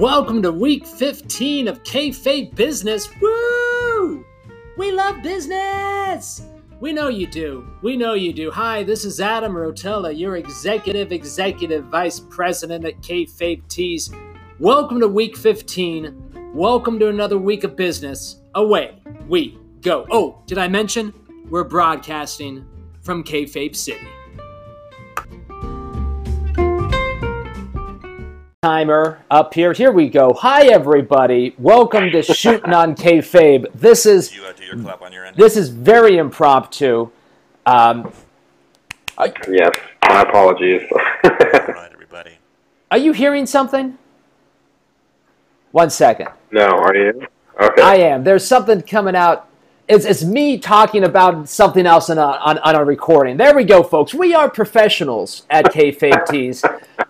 Welcome to week 15 of Kayfabe Business. Woo! We love business! We know you do. We know you do. Hi, this is Adam Rotella, your executive, executive vice president at Kayfabe Tees. Welcome to week 15. Welcome to another week of business. Away we go. Oh, did I mention? We're broadcasting from Kayfabe City. Timer up here. Here we go. Hi everybody. Welcome to Shooting on Kayfabe. This is you uh, do your clap on your end. this is very impromptu. Um, I, Yes, my apologies. All right, everybody. are you hearing something? One second. no, are you? Okay. I am. There's something coming out. It's, it's me talking about something else on a, on, on a recording. There we go, folks. We are professionals at Kayfabe Tees.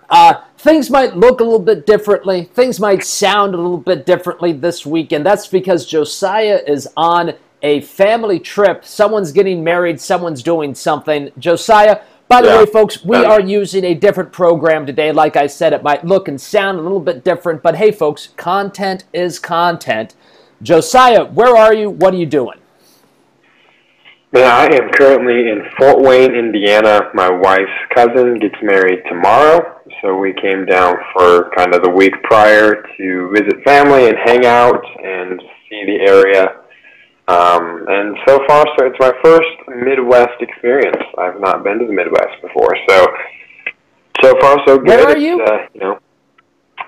Uh, things might look a little bit differently. Things might sound a little bit differently this weekend. That's because Josiah is on a family trip. Someone's getting married. Someone's doing something. Josiah, by the Yeah. way, folks, we are using a different program today. Like I said, it might look and sound a little bit different, but hey, folks, content is content. Josiah, where are you? What are you doing? Man, I am currently in Fort Wayne, Indiana. My wife's cousin gets married tomorrow, so we came down for kind of the week prior to visit family and hang out and see the area. Um, and so far, so it's my first Midwest experience. I've not been to the Midwest before, so so far so good. Where are you? Uh, you know,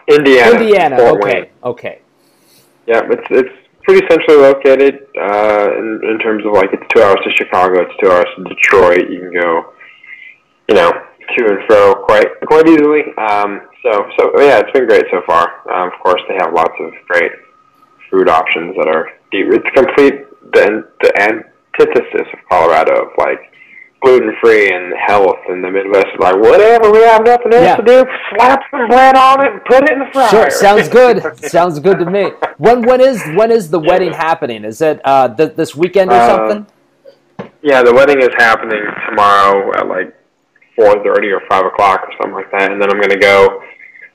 Indiana. Indiana. Fort Okay. Wayne. Okay. Yeah, it's it's pretty centrally located uh, in in terms of like it's two hours to Chicago, it's two hours to Detroit. You can go, you know, to and fro quite quite easily. Um, so so yeah, it's been great so far. Um, of course, they have lots of great food options that are deep. It's complete the the antithesis of Colorado of like gluten free and health, and the Midwest is like whatever. We have nothing else Yeah. to do. Slap some bread on it and put it in the fryer. Sure. Sounds good. sounds good to me. When when is when is the wedding happening? Is it uh, th- this weekend or Uh, something? Yeah, the wedding is happening tomorrow at like four thirty or five o'clock or something like that, and then I'm gonna go.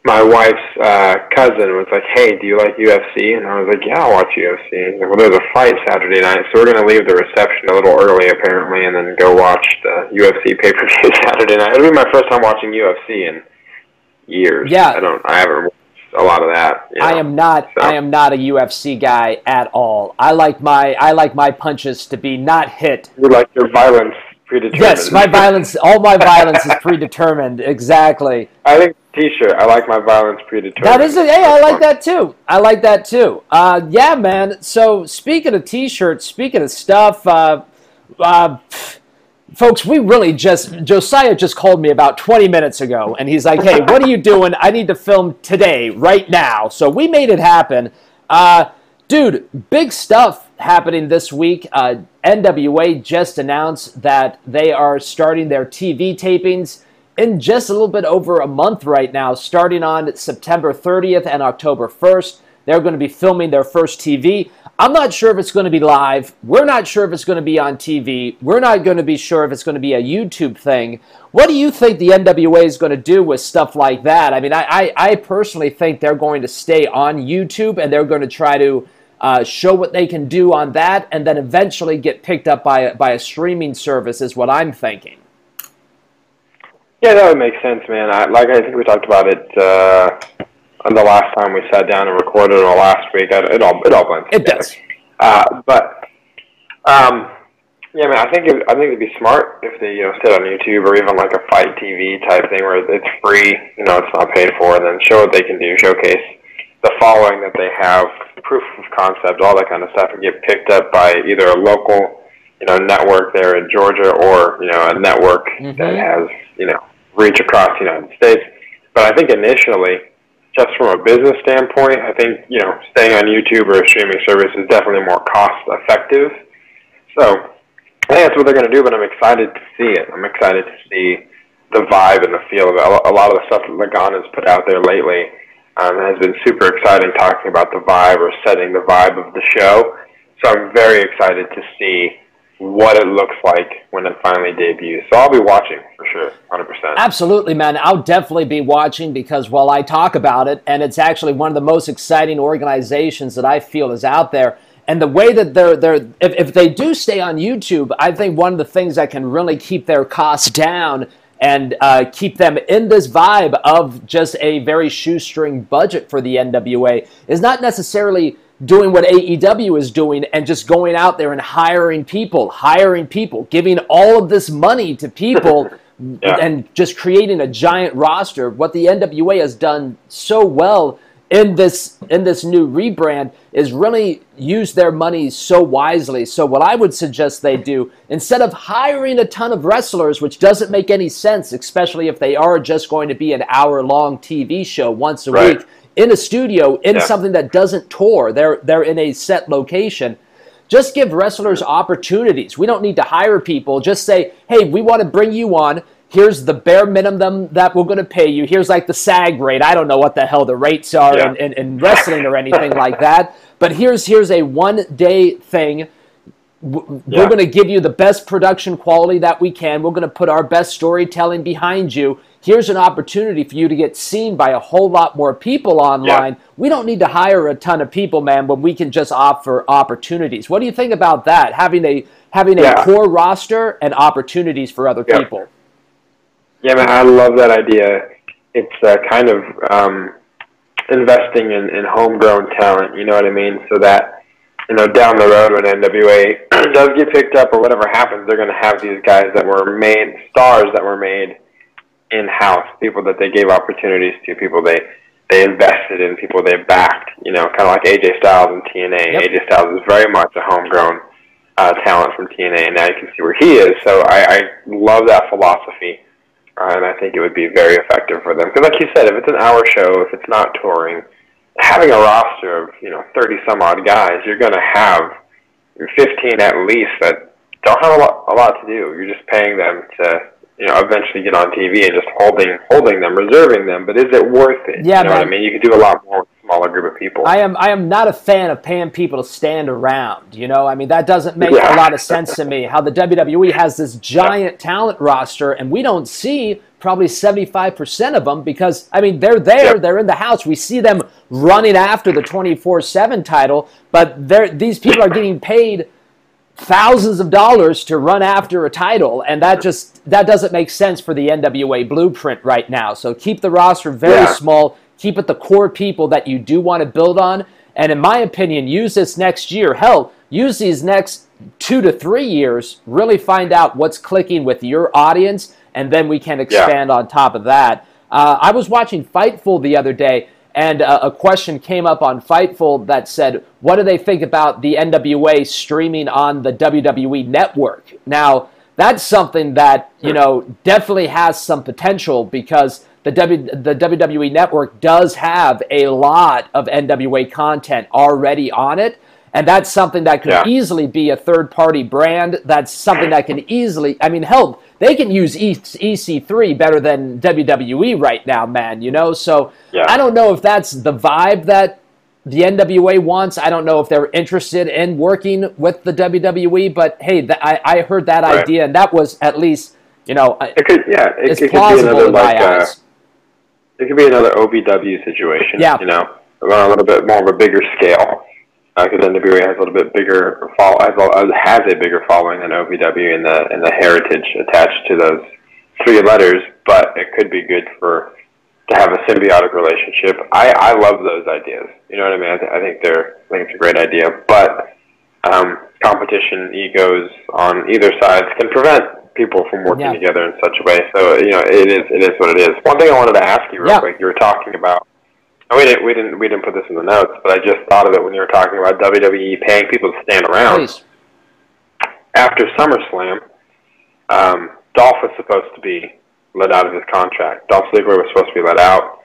My wife's uh, cousin was like, "Hey, do you like UFC?" And I was like, "Yeah, I'll watch UFC." He's like, "Well, there's a fight Saturday night, so we're gonna leave the reception a little early apparently, and then go watch the UFC pay per view Saturday night." It'll be my first time watching UFC in years. Yeah. I don't. I haven't watched a lot of that. you I am not. so. I am not a UFC guy at all. I like my I like my punches to be not hit. You like your violence predetermined. Yes, my violence. All my violence is predetermined. Exactly. I think T-shirt. I like my violence predetermined. That is it. Hey, I like that too. I like that too. Uh, yeah, man. So speaking of t-shirts, speaking of stuff, uh, uh, folks, we really just Josiah just called me about 20 minutes ago, and he's like, "Hey, what are you doing? I need to film today, right now." So we made it happen. Uh, dude, big stuff happening this week. Uh, NWA just announced that they are starting their TV tapings in just a little bit over a month right now, starting on September 30th and October 1st. They're going to be filming their first TV. I'm not sure if it's going to be live. We're not sure if it's going to be on TV. We're not going to be sure if it's going to be a YouTube thing. What do you think the NWA is going to do with stuff like that? I mean, I, I, I personally think they're going to stay on YouTube and they're going to try to uh, show what they can do on that and then eventually get picked up by, a- by a streaming service, is what I'm thinking. Yeah, that would make sense, man. I, like I think we talked about it uh, on the last time we sat down and recorded, or last week. I, it all it all blends. It together. does. Uh, but um, yeah, man, I think it, I think it'd be smart if they you know sit on YouTube or even like a fight TV type thing where it's free, you know, it's not paid for, and then show what they can do, showcase the following that they have, proof of concept, all that kind of stuff, and get picked up by either a local, you know, network there in Georgia or you know a network that Mhm. has you know reach across the United States. But I think initially just from a business standpoint, I think you know staying on YouTube or a streaming service is definitely more cost effective. So I think that's what they're going to do. But I'm excited to see it. I'm excited to see the vibe and the feel of it. A a lot of the stuff that Lagana has put out there lately um, has been super exciting, talking about the vibe or setting the vibe of the show. So I'm very excited to see what it looks like when it finally debuts. So I'll be watching for sure, hundred percent. Absolutely, man. I'll definitely be watching because while I talk about it, and it's actually one of the most exciting organizations that I feel is out there. And the way that they're they're if, if they do stay on YouTube, I think one of the things that can really keep their costs down and uh, keep them in this vibe of just a very shoestring budget for the NWA is not necessarily doing what AEW is doing and just going out there and hiring people, hiring people, giving all of this money to people. yeah. And just creating a giant roster. What the NWA has done so well in this in this new rebrand is really use their money so wisely. So what I would suggest they do instead of hiring a ton of wrestlers, which doesn't make any sense, especially if they are just going to be an hour long TV show once a right. week in a studio in yeah. something that doesn't tour. They're they're in a set location. Just give wrestlers opportunities. We don't need to hire people. Just say, "Hey, we want to bring you on here's the bare minimum that we're going to pay you. Here's like the SAG rate. I don't know what the hell the rates are yeah. in, in, in, wrestling or anything like that. But here's here's a one day thing. We're yeah. going to give you the best production quality that we can. We're going to put our best storytelling behind you. Here's an opportunity for you to get seen by a whole lot more people online. Yeah. We don't need to hire a ton of people, man, when we can just offer opportunities. What do you think about that? Having a having a core roster and opportunities for other people. Yeah, man, I love that idea. It's uh, kind of um, investing in, in homegrown talent. You know what I mean? So that you know down the road when NWA does get picked up or whatever happens, they're going to have these guys that were made stars that were made in house, people that they gave opportunities to, people they they invested in, people they backed. You know, kind of like AJ Styles and TNA. Yep. AJ Styles is very much a homegrown uh, talent from TNA, and now you can see where he is. So I, I love that philosophy and I think it would be very effective for them. Because, like you said, if it's an hour show, if it's not touring, having a roster of you know thirty some odd guys, you're going to have fifteen at least that don't have a lot, a lot to do. You're just paying them to you know eventually get on TV and just holding holding them, reserving them. But is it worth it? Yeah, you know man. what I mean. You could do a lot more smaller group of people. I am I am not a fan of paying people to stand around. You know, I mean that doesn't make yeah. a lot of sense to me. How the WWE has this giant talent roster, and we don't see probably 75% of them because I mean they're there, yep. they're in the house. We see them running after the 24/7 title, but these people are getting paid thousands of dollars to run after a title and that just that doesn't make sense for the NWA blueprint right now. So keep the roster very yeah. small, keep it the core people that you do want to build on. And in my opinion, use this next year. Hell, use these next two to three years, really find out what's clicking with your audience, and then we can expand yeah. on top of that. Uh, I was watching Fightful the other day, and uh, a question came up on Fightful that said, What do they think about the NWA streaming on the WWE network? Now, that's something that, you know, definitely has some potential because the, w, the WWE Network does have a lot of NWA content already on it. And that's something that could yeah. easily be a third party brand. That's something that can easily, I mean, help, they can use EC3 better than WWE right now, man, you know? So yeah. I don't know if that's the vibe that the NWA wants. I don't know if they're interested in working with the WWE, but hey, th- I, I heard that right. idea, and that was at least, you know, it could, yeah, it, it's it plausible could be in my like, uh, eyes. It could be another OVW situation. Yeah. You know, on a little bit more of a bigger scale. Because uh, NWA has a little bit bigger follow, has a bigger following than OVW and the and the heritage attached to those three letters. But it could be good for to have a symbiotic relationship. I I love those ideas. You know what I mean? I, th- I think they're I think it's a great idea. But um, competition, egos on either side can prevent people from working yeah. together in such a way. So you know, it is it is what it is. One thing I wanted to ask you real yeah. quick. You were talking about. we didn't we didn't we didn't put this in the notes, but I just thought of it when you were talking about WWE paying people to stand around. Please. After SummerSlam, um, Dolph was supposed to be let out of his contract. Dolph Ziggler was supposed to be let out.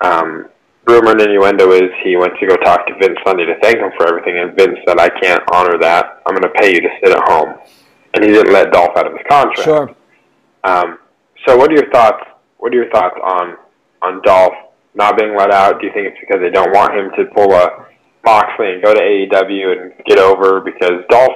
Um, rumor and innuendo is he went to go talk to Vince Sunday to thank him for everything, and Vince said, "I can't honor that. I'm going to pay you to sit at home." And he didn't let Dolph out of his contract. Sure. Um, so, what are your thoughts? What are your thoughts on on Dolph not being let out? Do you think it's because they don't want him to pull a Moxley and go to AEW and get over? Because Dolph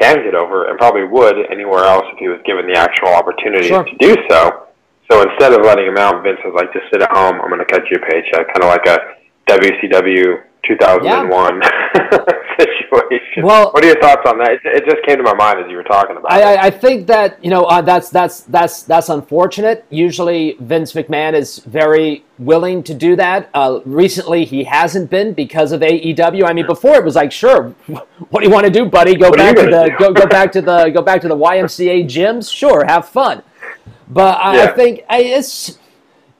can get over, and probably would anywhere else if he was given the actual opportunity Sure. to do so. So instead of letting him out, Vince was like, "Just sit at home. I'm going to cut you a paycheck," kind of like a WCW 2001 situation. Well- what are your thoughts on that? It, it just came to my mind as you were talking about I, it. I, I think that you know uh, that's that's that's that's unfortunate. Usually, Vince McMahon is very willing to do that. Uh, recently, he hasn't been because of AEW. I mean, before it was like, sure, what do you want to do, buddy? Go What back to the go, go back to the go back to the YMCA gyms. Sure, have fun. But I, I think I, it's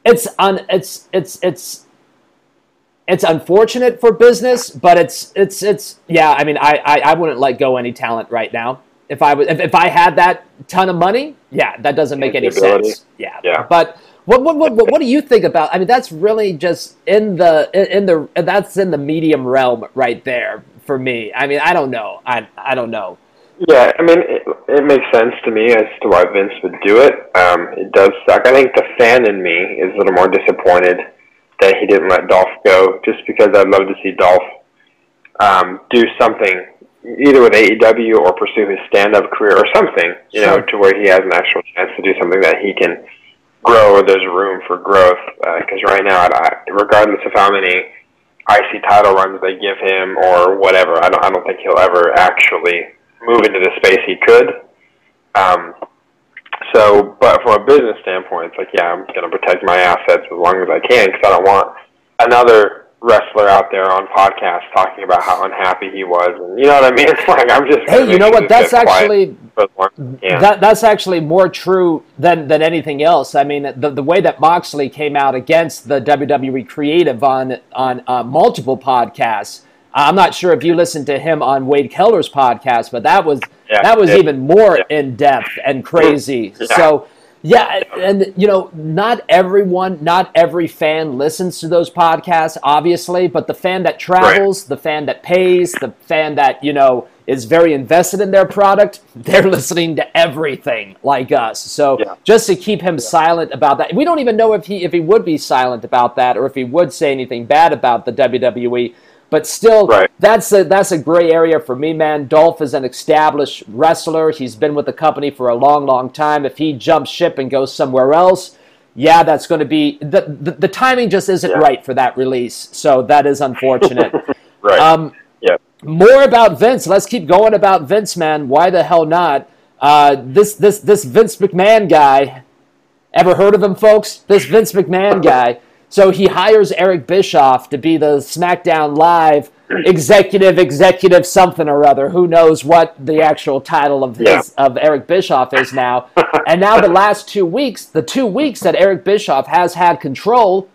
it's on it's it's it's it's unfortunate for business, but it's it's it's yeah. I mean, I I, I wouldn't let go any talent right now. If I was if, if I had that ton of money, yeah, that doesn't make any sense. Yeah, Yeah. But what what, what what do you think about? I mean, that's really just in the in in the that's in the medium realm right there for me. I mean, I don't know. I I don't know. Yeah, I mean, it, it makes sense to me as to why Vince would do it. Um, it does suck. I think the fan in me is a little more disappointed that he didn't let Dolph go, just because I'd love to see Dolph um, do something, either with AEW or pursue his stand-up career or something, you know, to where he has an actual chance to do something that he can grow or there's room for growth. Because right now, I, regardless of how many IC title runs they give him or whatever, I don't, I don't think he'll ever actually move into the space he could. Um, so, but from a business standpoint, it's like, yeah, I'm going to protect my assets as long as I can because I don't want another wrestler out there on podcast talking about how unhappy he was, and you know what I mean. It's like I'm just. Hey, you know what? That's actually for as long as I can. That, that's actually more true than, than anything else. I mean, the, the way that Moxley came out against the WWE creative on on uh, multiple podcasts. I'm not sure if you listened to him on Wade Keller's podcast, but that was Yeah, that was yeah, even more yeah. in depth and crazy. Yeah. So. Yeah, and you know, not everyone, not every fan listens to those podcasts, obviously, but the fan that travels, the fan that pays, the fan that, you know, is very invested in their product, they're listening to everything like us. So Yeah. just to keep him silent about that, we don't even know if he if he would be silent about that or if he would say anything bad about the WWE. But still, Right. that's a that's a gray area for me, man. Dolph is an established wrestler. He's been with the company for a long, long time. If he jumps ship and goes somewhere else, yeah, that's going to be the, the the timing just isn't Yeah. right for that release. So that is unfortunate. Right. um, yeah. more about Vince. Let's keep going about Vince, man. Why the hell not? Uh, this this this Vince McMahon guy. Ever heard of him, folks? This Vince McMahon guy. So he hires Eric Bischoff to be the SmackDown Live executive, executive something or other. Who knows what the actual title of his Yeah. of Eric Bischoff is now? and now the last two weeks, the two weeks that Eric Bischoff has had control,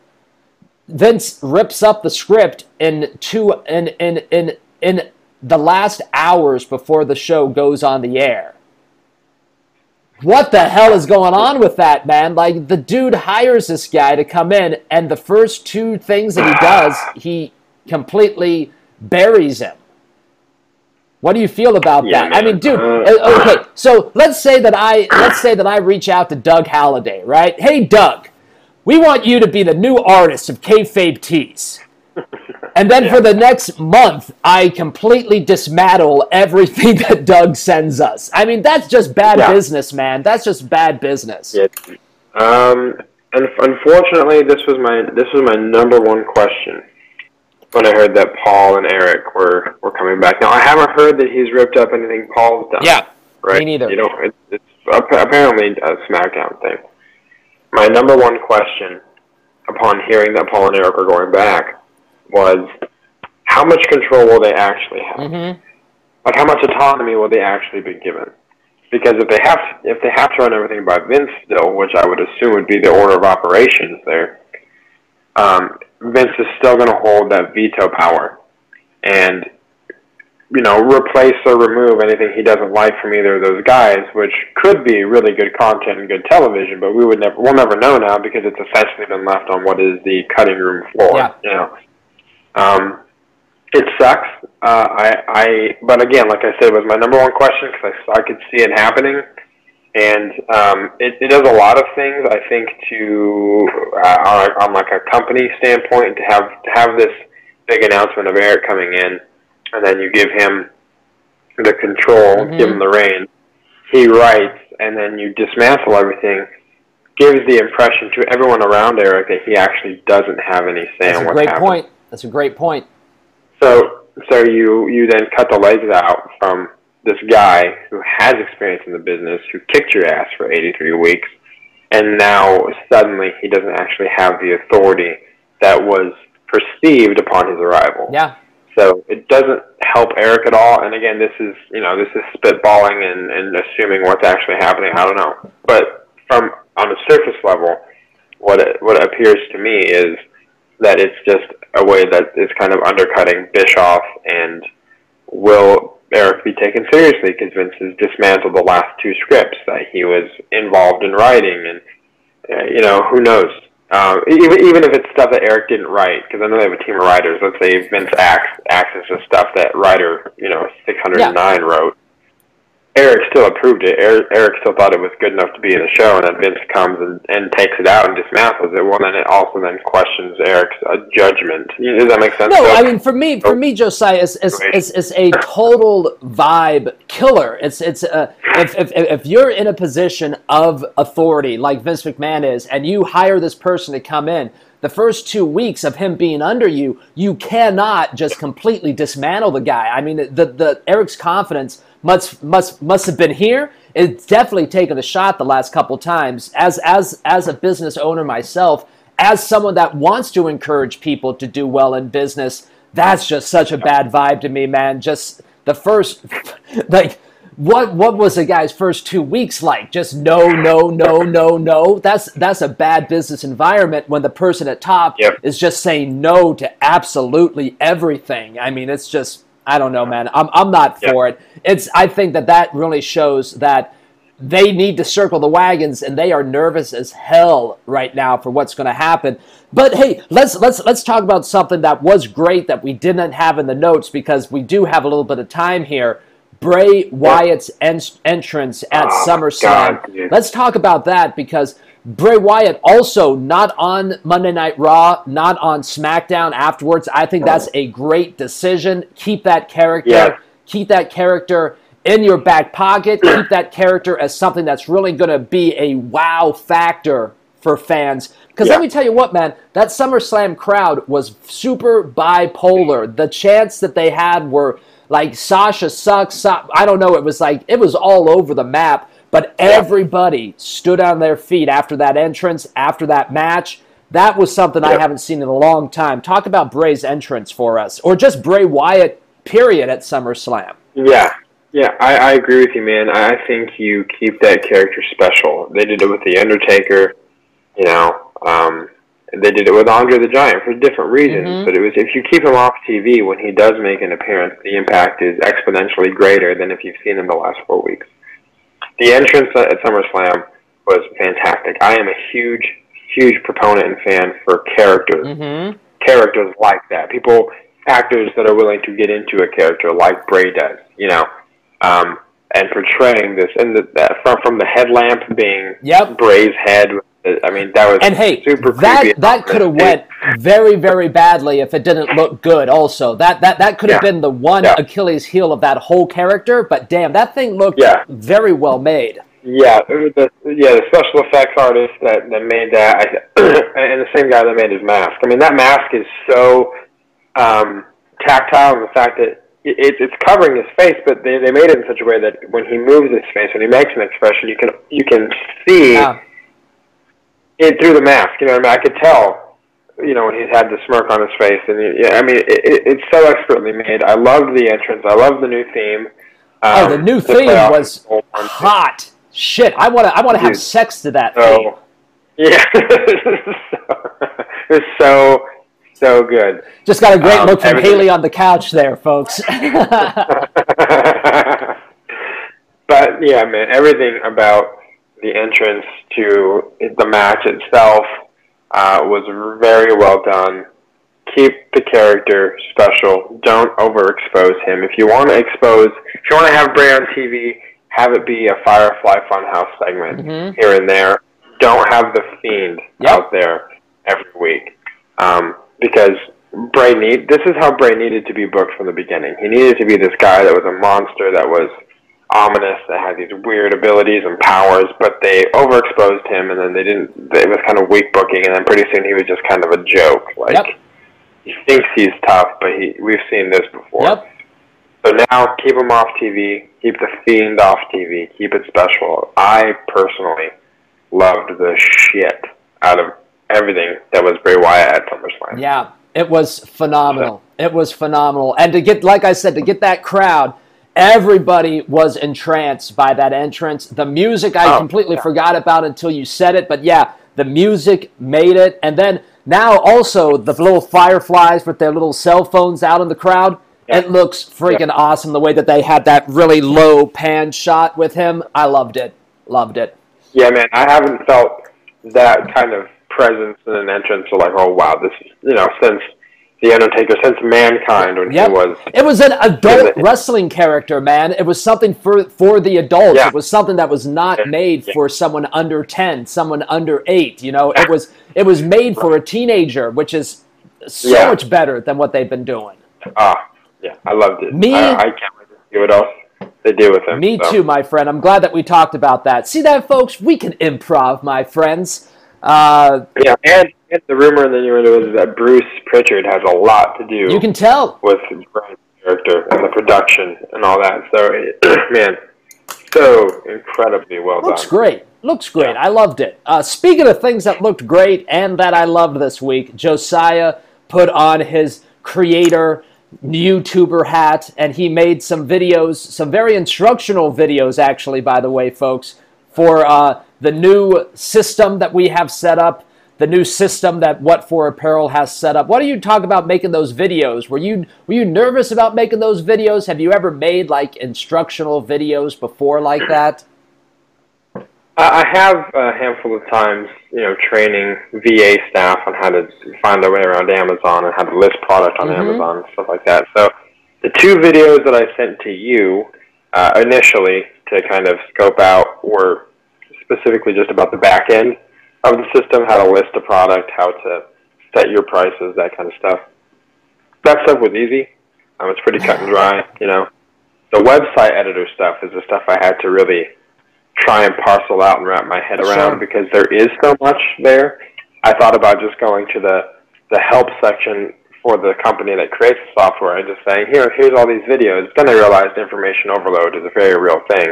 Vince rips up the script in two in in in in the last hours before the show goes on the air. What the hell is going on with that, man? Like the dude hires this guy to come in and the first two things that he does, he completely buries him. What do you feel about Yeah, that? I mean, dude, uh, okay, so let's say that I let's say that I reach out to Doug Halliday, right? Hey Doug, we want you to be the new artist of kayfabe tees. And then for the next month, I completely dismantle everything that Doug sends us. I mean, that's just bad Yeah. business, man. That's just bad business. Yeah. Um, and unfortunately, this was my this was my number one question when I heard that Paul and Eric were were coming back. Now I haven't heard that he's ripped up anything Paul's done. Yeah, right. me neither. You know, it, it's apparently a SmackDown thing. My number one question upon hearing that Paul and Eric are going back was, how much control will they actually have? Mm-hmm. like how much autonomy will they actually be given? Because if they have to, if they have to run everything by Vince still, which I would assume would be the order of operations there, um, Vince is still going to hold that veto power, and you know replace or remove anything he doesn't like from either of those guys, which could be really good content and good television, but we would never we'll never know now because it's essentially been left on what is the cutting room floor. Yeah. You know. Um, it sucks. Uh, I, I, but again, like I said, it was my number one question because I, I could see it happening, and um, it, it does a lot of things. I think to uh, on, on like a company standpoint to have to have this big announcement of Eric coming in, and then you give him the control, give him the reins. He writes, and then you dismantle everything. Gives the impression to everyone around Eric that he actually doesn't have any say That's in a what's great point. That's a great point. So, so you you then cut the legs out from this guy who has experience in the business, who kicked your ass for 83 weeks, and now suddenly he doesn't actually have the authority that was perceived upon his arrival. Yeah. So it doesn't help Eric at all. And again, this is you know this is spitballing and, and assuming what's actually happening. I don't know, but from on a surface level, what it, what appears to me is that it's just a way that is kind of undercutting Bischoff and will Eric be taken seriously because Vince has dismantled the last two scripts that he was involved in writing and uh, you know who knows? Um, even even if it's stuff that Eric didn't write because I know they have a team of writers. Let's say Vince acts access to stuff that writer you know 609 wrote Eric still approved it. Eric, Eric still thought it was good enough to be in the show, and then Vince comes and, and takes it out and dismantles it. Well, then it also then questions Eric's uh, judgment. Does that make sense? No, So- I mean for me, for me, Josiah is is, is, is a total vibe killer. It's it's uh, if, if if you're in a position of authority like Vince McMahon is, and you hire this person to come in. The first two weeks of him being under you, you cannot just completely dismantle the guy. I mean, the the Eric's confidence must must must have been here. It's definitely taken a shot the last couple times. As as as a business owner myself, as someone that wants to encourage people to do well in business, that's just such a bad vibe to me, man. Just the first, like, what what was the guy's first two weeks like? Just no, no, no, no, no. That's that's a bad business environment when the person at top Yep. is just saying no to absolutely everything. I mean, it's just I don't know, man. I'm I'm not Yeah. for it. It's I think that that really shows that they need to circle the wagons and they are nervous as hell right now for what's going to happen. But hey, let's let's let's talk about something that was great that we didn't have in the notes because we do have a little bit of time here. Bray Wyatt's en- entrance at Oh, SummerSlam. God. Let's talk about that because Bray Wyatt also not on Monday Night Raw, not on SmackDown afterwards. I think that's a great decision. Keep that character. Yeah. Keep that character in your back pocket. Keep that character as something that's really going to be a wow factor for fans. Because let me tell you what, man, that SummerSlam crowd was super bipolar. The chants that they had were like Sasha sucks. I don't know. It was like it was all over the map. But everybody stood on their feet after that entrance, after that match. That was something I haven't seen in a long time. Talk about Bray's entrance for us, or just Bray Wyatt, period, at SummerSlam. Yeah, yeah, I, I agree with you, man. I think you keep that character special. They did it with the Undertaker, you know. Um, they did it with Andre the Giant for different reasons, Mhm. but it was if you keep him off TV when he does make an appearance, the impact is exponentially greater than if you've seen him the last four weeks. The entrance at SummerSlam was fantastic. I am a huge, huge proponent and fan for characters Mm-hmm. characters like that. People, actors that are willing to get into a character like Bray does, you know, um, and portraying this, and the, that from from the headlamp being Yep. Bray's head. I mean, that was And hey, super that that could have went very very badly if it didn't look good. Also, that that that could have Yeah. been the one Yeah. Achilles heel of that whole character. But damn, that thing looked Yeah. very well made. Yeah, the yeah the special effects artist that that made that, I, and the same guy that made his mask. I mean, that mask is so um, tactile, and the fact that it, it's covering his face, but they they made it in such a way that when he moves his face, when he makes an expression, you can you can see. Yeah. It through the mask. You know, I mean, I could tell, you know, when he's had the smirk on his face, and he- yeah, I mean, it, it, it's so expertly made. I love the entrance. I love the new theme. Oh, Um, the new the theme was is old one. hot. Shit, I want to I want to have sex to that theme. So, yeah, it's so so good. Just got a great um, look from everything- Haley on the couch there, folks. but yeah, man, everything about the entrance to the match itself uh, was very well done. Keep the character special. Don't overexpose him. If you want to expose, if you want to have Bray on TV, have it be a Firefly Funhouse segment Mhm. here and there. Don't have the Fiend Yep. out there every week, um, because Bray need this is how Bray needed to be booked from the beginning. He needed to be this guy that was a monster that was ominous that had these weird abilities and powers, but they overexposed him and then they didn't it was kind of weak booking and then pretty soon he was just kind of a joke. Like Yep. he thinks he's tough, but he we've seen this before. Yep. So now keep him off TV, keep the fiend off TV, keep it special. I personally loved the shit out of everything that was Bray Wyatt at SummerSlam. Yeah, it was phenomenal. It was phenomenal. And to get, like I said, to get that crowd, everybody was entranced by that entrance. The music I Oh, completely yeah. forgot about until you said it, but yeah, the music made it. And then now also the little fireflies with their little cell phones out in the crowd. Yeah. It looks freaking awesome the way that they had that really low pan shot with him. I loved it. Loved it. Yeah, man, I haven't felt that kind of presence in an entrance. So like, oh wow, this is you know since the Undertaker, since Mankind when Yep. he was. It was an adult Yeah. wrestling character, man. It was something for for the adults. Yeah. It was something that was not made Yeah. for someone under 10, someone under 8, you know. It was it was made for a teenager, which is so Yeah. much better than what they've been doing. Ah, yeah, I loved it. Me- I, I can't wait to see what else they do with him. Me so. too, my friend. I'm glad that we talked about that. See that, folks? We can improv, my friends. Uh, Yeah, and, and the rumor in the new window is that Bruce Prichard has a lot to do. you can tell. with Bray's character and the production and all that. So, man, so incredibly well done. Looks done. great. Looks great. I loved it. Uh, speaking of things that looked great and that I loved this week, Josiah put on his creator YouTuber hat and he made some videos, some very instructional videos, actually, by the way, folks, for uh, the new system that we have set up. The new system that What for Apparel has set up. What do you talk about making those videos? Were you were you nervous about making those videos? Have you ever made like instructional videos before like that? I have a handful of times, you know, training VA staff on how to find their way around Amazon and how to list product on Mhm. Amazon and stuff like that. So, the two videos that I sent to you uh, initially to kind of scope out were specifically just about the back end of the system, how to list a product, how to set your prices, that kind of stuff. That stuff was easy. Um, it's pretty cut and dry, you know. The website editor stuff is the stuff I had to really try and parcel out and wrap my head around Sure. because there is so much there. I thought about just going to the the help section for the company that creates the software and just saying, here, here's all these videos. Then I realized information overload is a very real thing,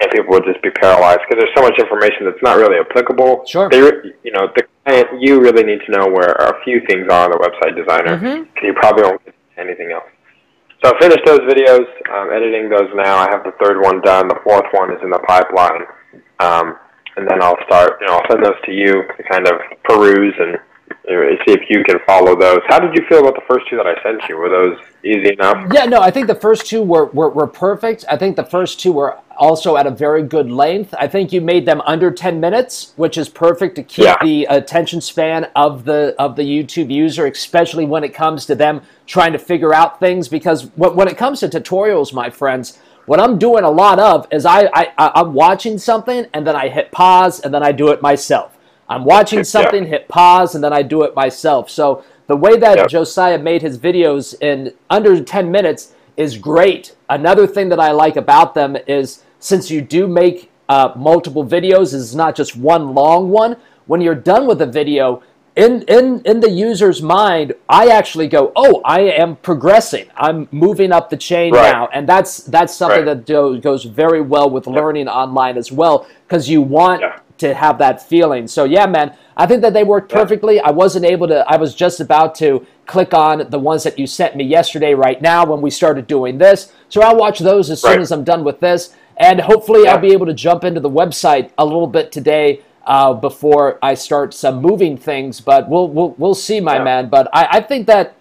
and people would just be paralyzed because there's so much information that's not really applicable. Sure. They, re- you know, the client, you really need to know where a few things are on the website designer. Mhm. 'cause You probably won't get anything else. So I finished those videos, um, editing those now. I have the third one done. The fourth one is in the pipeline. Um, and then I'll start, you know, I'll send those to you to kind of peruse and see if you can follow those. How did you feel about the first two that I sent you? Were those easy enough? Yeah, no, I think the first two were, were, were perfect. I think the first two were also at a very good length. I think you made them under 10 minutes, which is perfect to keep Yeah. the attention span of the of the YouTube user, especially when it comes to them trying to figure out things. Because when, when it comes to tutorials, my friends, what I'm doing a lot of is I I- I'm watching something and then I hit pause and then I do it myself. I'm watching Yeah. something, hit pause, and then I do it myself. So the way that Yeah. Josiah made his videos in under 10 minutes is great. Another thing that I like about them is since you do make uh, multiple videos, it's not just one long one. When you're done with a video, in, in, in the user's mind, I actually go, oh, I am progressing. I'm moving up the chain Right. now. And that's, that's something Right. that do, goes very well with learning online as well because you want Yeah. to have that feeling. So yeah, man, I think that they worked Yeah. perfectly. I wasn't able to. I was just about to click on the ones that you sent me yesterday. Right now, when we started doing this, so I'll watch those as soon as I'm done with this, and hopefully Yeah. I'll be able to jump into the website a little bit today. Uh, before I start some moving things, but we'll we'll, we'll see, my Yeah. man. But I, I think that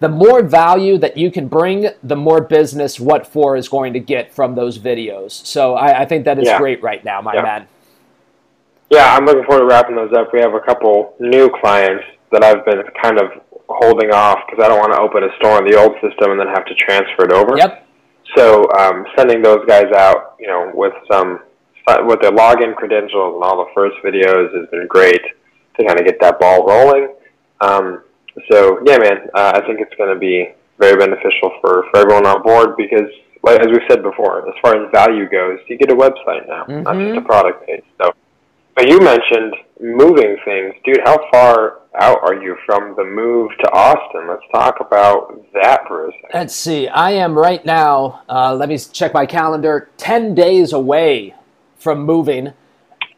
the more value that you can bring, the more business what for is going to get from those videos. So I, I think that is Yeah. great right now, my Yeah. man. Yeah, I'm looking forward to wrapping those up. We have a couple new clients that I've been kind of holding off because I don't want to open a store on the old system and then have to transfer it over. Yep. So um, sending those guys out, you know, with some with their login credentials and all the first videos has been great to kind of get that ball rolling. Um, so yeah, man, uh, I think it's going to be very beneficial for, for everyone on board because, like as we've said before, as far as value goes, you get a website now, mm-hmm. not just a product page. So, but you mentioned moving things, dude. How far out are you from the move to Austin? Let's talk about that for a second. Let's see. I am right now. Uh, let me check my calendar. Ten days away from moving,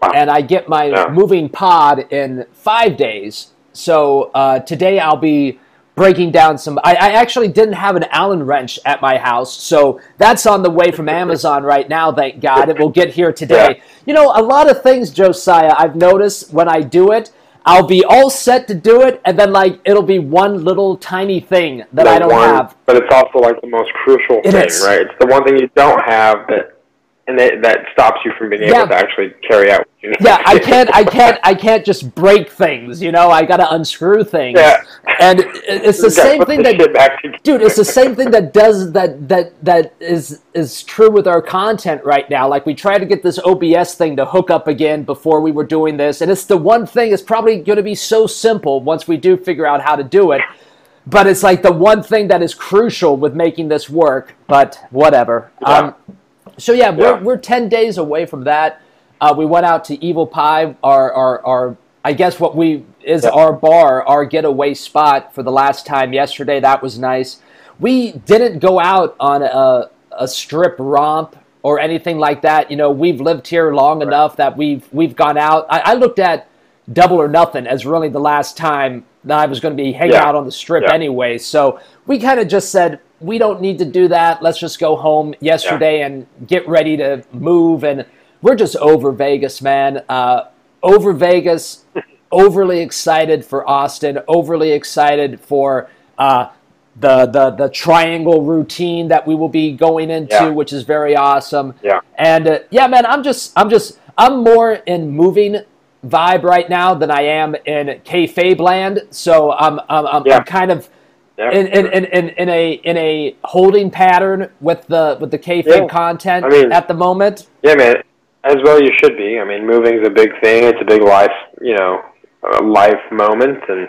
wow. and I get my yeah. moving pod in five days. So uh, today I'll be breaking down some. I, I, actually didn't have an Allen wrench at my house, so that's on the way from Amazon right now. Thank God, it will get here today. Yeah. You know, a lot of things, Josiah. I've noticed when I do it. I'll be all set to do it, and then like it'll be one little tiny thing that I don't one, have. But it's also like the most crucial it thing, is. right? It's the one thing you don't have that and that, that stops you from being able to actually carry out. yeah, I can't, I can't, I can't just break things. You know, I got to unscrew things. Yeah. and it's the same thing that, dude, it's the same thing that does that that that is is true with our content right now. Like we tried to get this OBS thing to hook up again before we were doing this, and it's the one thing. It's probably going to be so simple once we do figure out how to do it. But it's like the one thing that is crucial with making this work. But whatever. Yeah. Um, so yeah, we're, we're 10 days away from that. Uh, we went out to Evil Pie, our, our, our I guess what we is yeah. our bar, our getaway spot for the last time yesterday. That was nice. We didn't go out on a, a strip romp or anything like that. You know, we've lived here long right. enough that we've we've gone out. I, I, looked at Double or Nothing as really the last time that I was going to be hanging yeah. out on the strip yeah. anyway. So we kind of just said, we don't need to do that. Let's just go home yesterday yeah. and get ready to move. And we're just over Vegas, man. Uh, over Vegas, overly excited for Austin, overly excited for uh, the, the the triangle routine that we will be going into, yeah. which is very awesome. Yeah. And uh, yeah, man, I'm just I'm just I'm more in moving vibe right now than I am in kayfabe land. So I'm I'm, I'm, yeah. I'm kind of in, in, in, in, a in a holding pattern with the with the kayfabe yeah. content I mean, at the moment. Yeah, man. As well, you should be. I mean, moving is a big thing. It's a big life, you know, life moment, and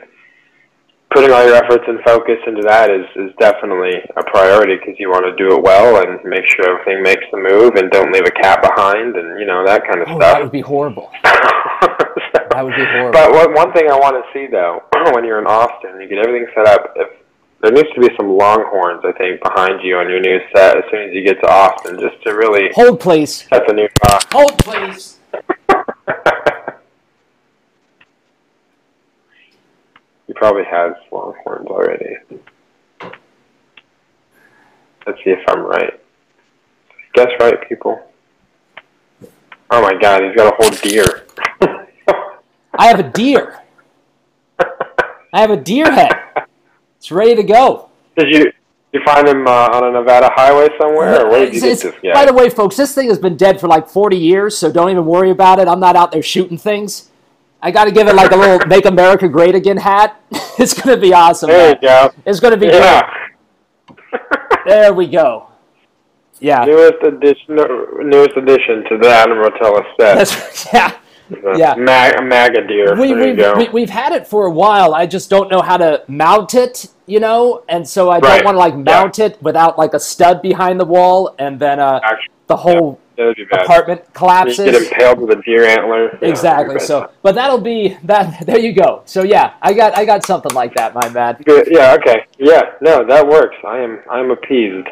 putting all your efforts and focus into that is is definitely a priority because you want to do it well and make sure everything makes the move and don't leave a cat behind and you know that kind of oh, stuff. That would be horrible. so, that would be horrible. But what, one thing I want to see though, when you're in Austin, you get everything set up. If there needs to be some Longhorns, I think, behind you on your new set as soon as you get to Austin, just to really hold, place. Set the new. Uh, hold, place. he probably has Longhorns already. Let's see if I'm right. Guess right, people. Oh my God, he's got a whole deer. I have a deer. I have a deer head. It's ready to go. Did you you find him uh, on a Nevada highway somewhere, or where did you get this? Yeah. By the way, folks, this thing has been dead for like 40 years, so don't even worry about it. I'm not out there shooting things. I got to give it like a little "Make America Great Again" hat. it's gonna be awesome. There man. you go. It's gonna be yeah. great. there we go. Yeah. Newest addition, newest addition to the Adam Rotella set. That's, yeah yeah, mag, MAGA deer. We, we, we, have had it for a while. I just don't know how to mount it, you know, and so I don't want to like mount yeah. it without like a stud behind the wall, and then uh, Actually, the whole apartment collapses. You get impaled with a deer antler. Exactly. So, but that'll be that. There you go. So yeah, I got I got something like that, my man. Good. Yeah. Okay. Yeah. No, that works. I am I am appeased.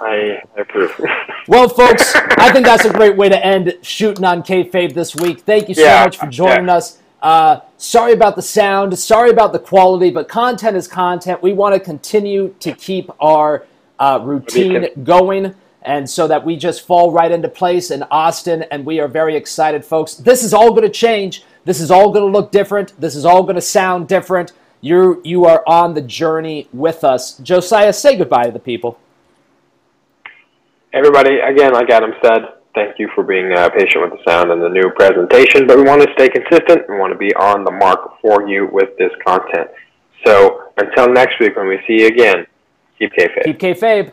I, I approve. well, folks, I think that's a great way to end shooting on kayfabe this week. Thank you so yeah, much for joining yeah. us. Uh, sorry about the sound. Sorry about the quality, but content is content. We want to continue to keep our uh, routine going and so that we just fall right into place in Austin. And we are very excited, folks. This is all going to change. This is all going to look different. This is all going to sound different. You're, you are on the journey with us. Josiah, say goodbye to the people. Everybody, again, like Adam said, thank you for being uh, patient with the sound and the new presentation. But we want to stay consistent. We want to be on the mark for you with this content. So until next week when we see you again, keep kayfabe. Keep kayfabe.